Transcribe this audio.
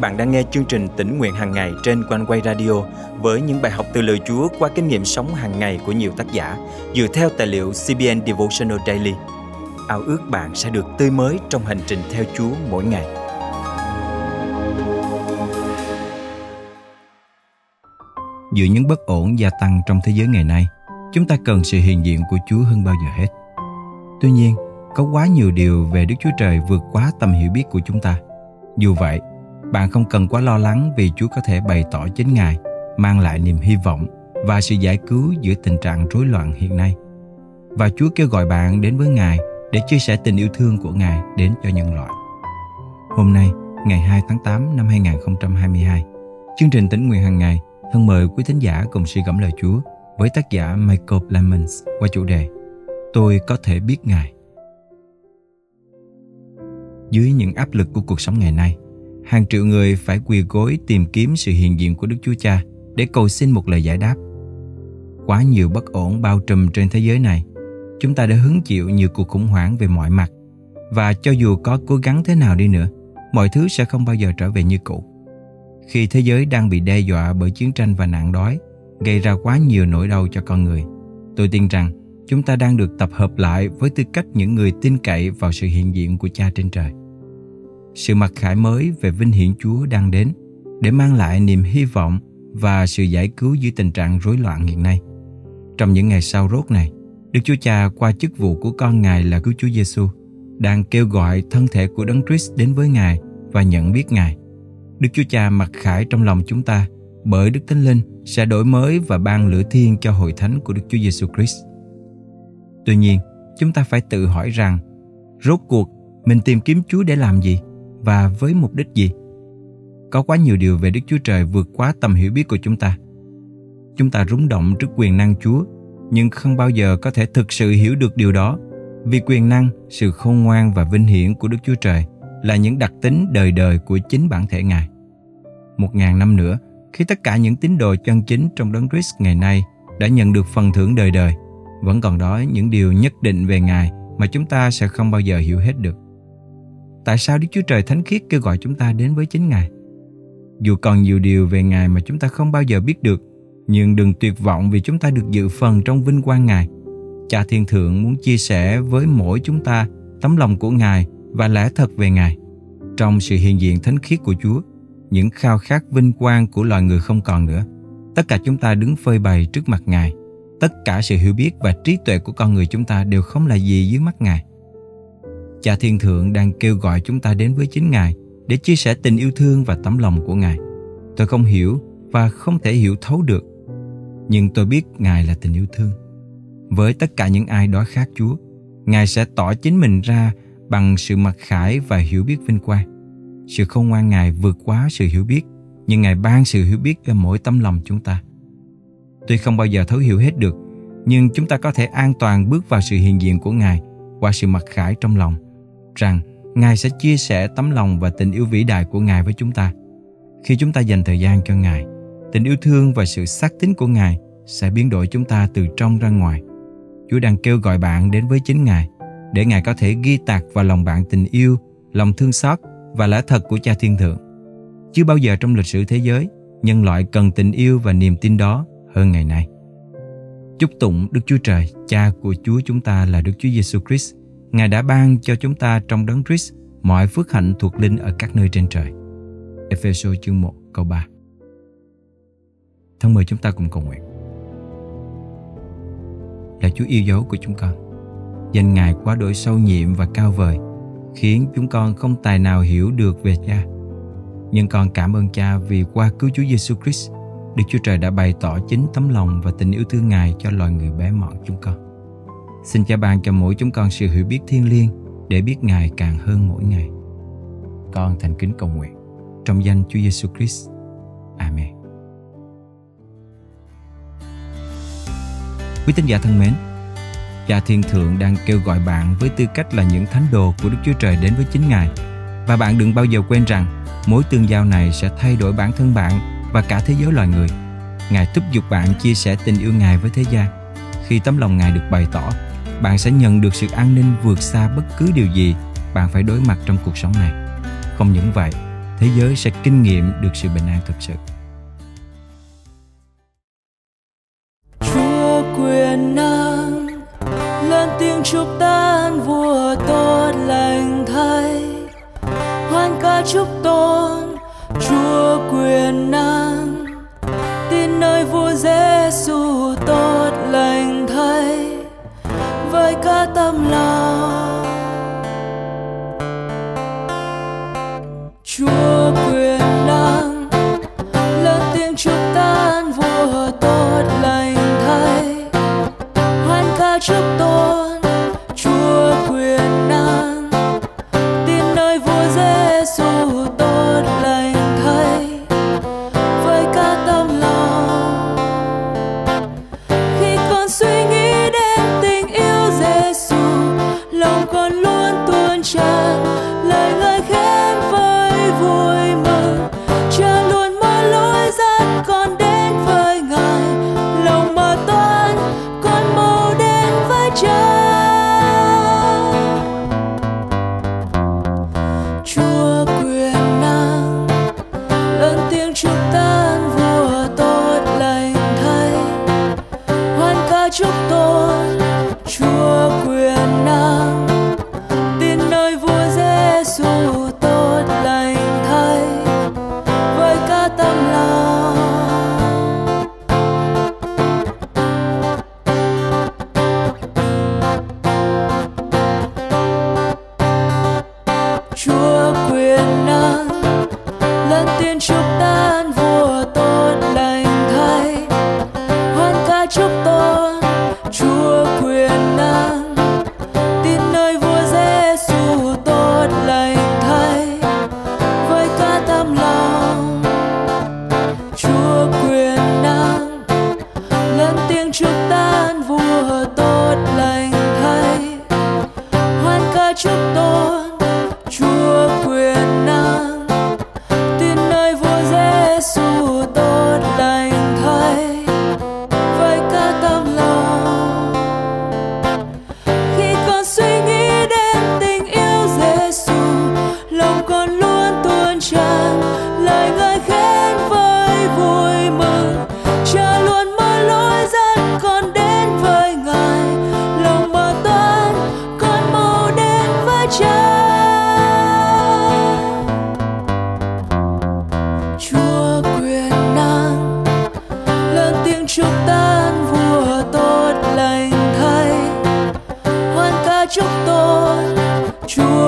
bạn đang nghe chương trình tỉnh nguyện hàng ngày trên quanh quay radio với những bài học từ lời Chúa qua kinh nghiệm sống hàng ngày của nhiều tác giả dựa theo tài liệu CBN Devotional Daily. Ao ước bạn sẽ được tươi mới trong hành trình theo Chúa mỗi ngày. Giữa những bất ổn gia tăng trong thế giới ngày nay, chúng ta cần sự hiện diện của Chúa hơn bao giờ hết. Tuy nhiên, có quá nhiều điều về Đức Chúa Trời vượt quá tầm hiểu biết của chúng ta. Dù vậy, bạn không cần quá lo lắng vì Chúa có thể bày tỏ chính Ngài, mang lại niềm hy vọng và sự giải cứu giữa tình trạng rối loạn hiện nay. Và Chúa kêu gọi bạn đến với Ngài để chia sẻ tình yêu thương của Ngài đến cho nhân loại. Hôm nay, ngày 2 tháng 8 năm 2022, chương trình tỉnh nguyện hàng ngày thân mời quý thính giả cùng suy gẫm lời Chúa với tác giả Michael Clemens qua chủ đề Tôi có thể biết Ngài. Dưới những áp lực của cuộc sống ngày nay, hàng triệu người phải quỳ gối tìm kiếm sự hiện diện của Đức Chúa Cha để cầu xin một lời giải đáp. Quá nhiều bất ổn bao trùm trên thế giới này. Chúng ta đã hứng chịu nhiều cuộc khủng hoảng về mọi mặt và cho dù có cố gắng thế nào đi nữa, mọi thứ sẽ không bao giờ trở về như cũ. Khi thế giới đang bị đe dọa bởi chiến tranh và nạn đói, gây ra quá nhiều nỗi đau cho con người, tôi tin rằng chúng ta đang được tập hợp lại với tư cách những người tin cậy vào sự hiện diện của Cha trên trời sự mặc khải mới về vinh hiển Chúa đang đến để mang lại niềm hy vọng và sự giải cứu giữa tình trạng rối loạn hiện nay. Trong những ngày sau rốt này, Đức Chúa Cha qua chức vụ của con Ngài là cứu Chúa Giêsu đang kêu gọi thân thể của Đấng Christ đến với Ngài và nhận biết Ngài. Đức Chúa Cha mặc khải trong lòng chúng ta bởi Đức Thánh Linh sẽ đổi mới và ban lửa thiên cho hội thánh của Đức Chúa Giêsu Christ. Tuy nhiên, chúng ta phải tự hỏi rằng rốt cuộc mình tìm kiếm Chúa để làm gì? Và với mục đích gì? Có quá nhiều điều về đức chúa trời vượt quá tầm hiểu biết của chúng ta. Chúng ta rúng động trước quyền năng chúa, nhưng không bao giờ có thể thực sự hiểu được điều đó, vì quyền năng, sự khôn ngoan và vinh hiển của đức chúa trời là những đặc tính đời đời của chính bản thể ngài. Một ngàn năm nữa, khi tất cả những tín đồ chân chính trong đấng Christ ngày nay đã nhận được phần thưởng đời đời, vẫn còn đó những điều nhất định về ngài mà chúng ta sẽ không bao giờ hiểu hết được tại sao Đức Chúa Trời Thánh Khiết kêu gọi chúng ta đến với chính Ngài. Dù còn nhiều điều về Ngài mà chúng ta không bao giờ biết được, nhưng đừng tuyệt vọng vì chúng ta được dự phần trong vinh quang Ngài. Cha Thiên Thượng muốn chia sẻ với mỗi chúng ta tấm lòng của Ngài và lẽ thật về Ngài. Trong sự hiện diện thánh khiết của Chúa, những khao khát vinh quang của loài người không còn nữa. Tất cả chúng ta đứng phơi bày trước mặt Ngài. Tất cả sự hiểu biết và trí tuệ của con người chúng ta đều không là gì dưới mắt Ngài. Cha Thiên Thượng đang kêu gọi chúng ta đến với chính Ngài để chia sẻ tình yêu thương và tấm lòng của Ngài. Tôi không hiểu và không thể hiểu thấu được, nhưng tôi biết Ngài là tình yêu thương. Với tất cả những ai đói khát Chúa, Ngài sẽ tỏ chính mình ra bằng sự mặc khải và hiểu biết vinh quang. Sự không ngoan Ngài vượt quá sự hiểu biết, nhưng Ngài ban sự hiểu biết cho mỗi tấm lòng chúng ta. Tuy không bao giờ thấu hiểu hết được, nhưng chúng ta có thể an toàn bước vào sự hiện diện của Ngài qua sự mặc khải trong lòng rằng Ngài sẽ chia sẻ tấm lòng và tình yêu vĩ đại của Ngài với chúng ta. Khi chúng ta dành thời gian cho Ngài, tình yêu thương và sự xác tín của Ngài sẽ biến đổi chúng ta từ trong ra ngoài. Chúa đang kêu gọi bạn đến với chính Ngài để Ngài có thể ghi tạc vào lòng bạn tình yêu, lòng thương xót và lẽ thật của Cha Thiên Thượng. Chưa bao giờ trong lịch sử thế giới, nhân loại cần tình yêu và niềm tin đó hơn ngày nay. Chúc tụng Đức Chúa Trời, Cha của Chúa chúng ta là Đức Chúa Giêsu Christ Ngài đã ban cho chúng ta trong đấng Christ mọi phước hạnh thuộc linh ở các nơi trên trời. Ephesos chương 1 câu 3 Thân mời chúng ta cùng cầu nguyện. Là Chúa yêu dấu của chúng con. Danh Ngài quá đổi sâu nhiệm và cao vời, khiến chúng con không tài nào hiểu được về Cha. Nhưng con cảm ơn Cha vì qua cứu Chúa Giêsu Christ, Đức Chúa Trời đã bày tỏ chính tấm lòng và tình yêu thương Ngài cho loài người bé mọn chúng con. Xin cha ban cho mỗi chúng con sự hiểu biết thiên liêng để biết Ngài càng hơn mỗi ngày. Con thành kính cầu nguyện trong danh Chúa Giêsu Christ. Amen. Quý tín giả thân mến, Cha Thiên Thượng đang kêu gọi bạn với tư cách là những thánh đồ của Đức Chúa Trời đến với chính Ngài. Và bạn đừng bao giờ quên rằng mối tương giao này sẽ thay đổi bản thân bạn và cả thế giới loài người. Ngài thúc giục bạn chia sẻ tình yêu Ngài với thế gian. Khi tấm lòng Ngài được bày tỏ, bạn sẽ nhận được sự an ninh vượt xa bất cứ điều gì bạn phải đối mặt trong cuộc sống này. Không những vậy, thế giới sẽ kinh nghiệm được sự bình an thực sự. Chúa quyền năng lên tiếng chúc tan vua tốt lành thay hoan ca chúc tôn hoan ca chúc Chúa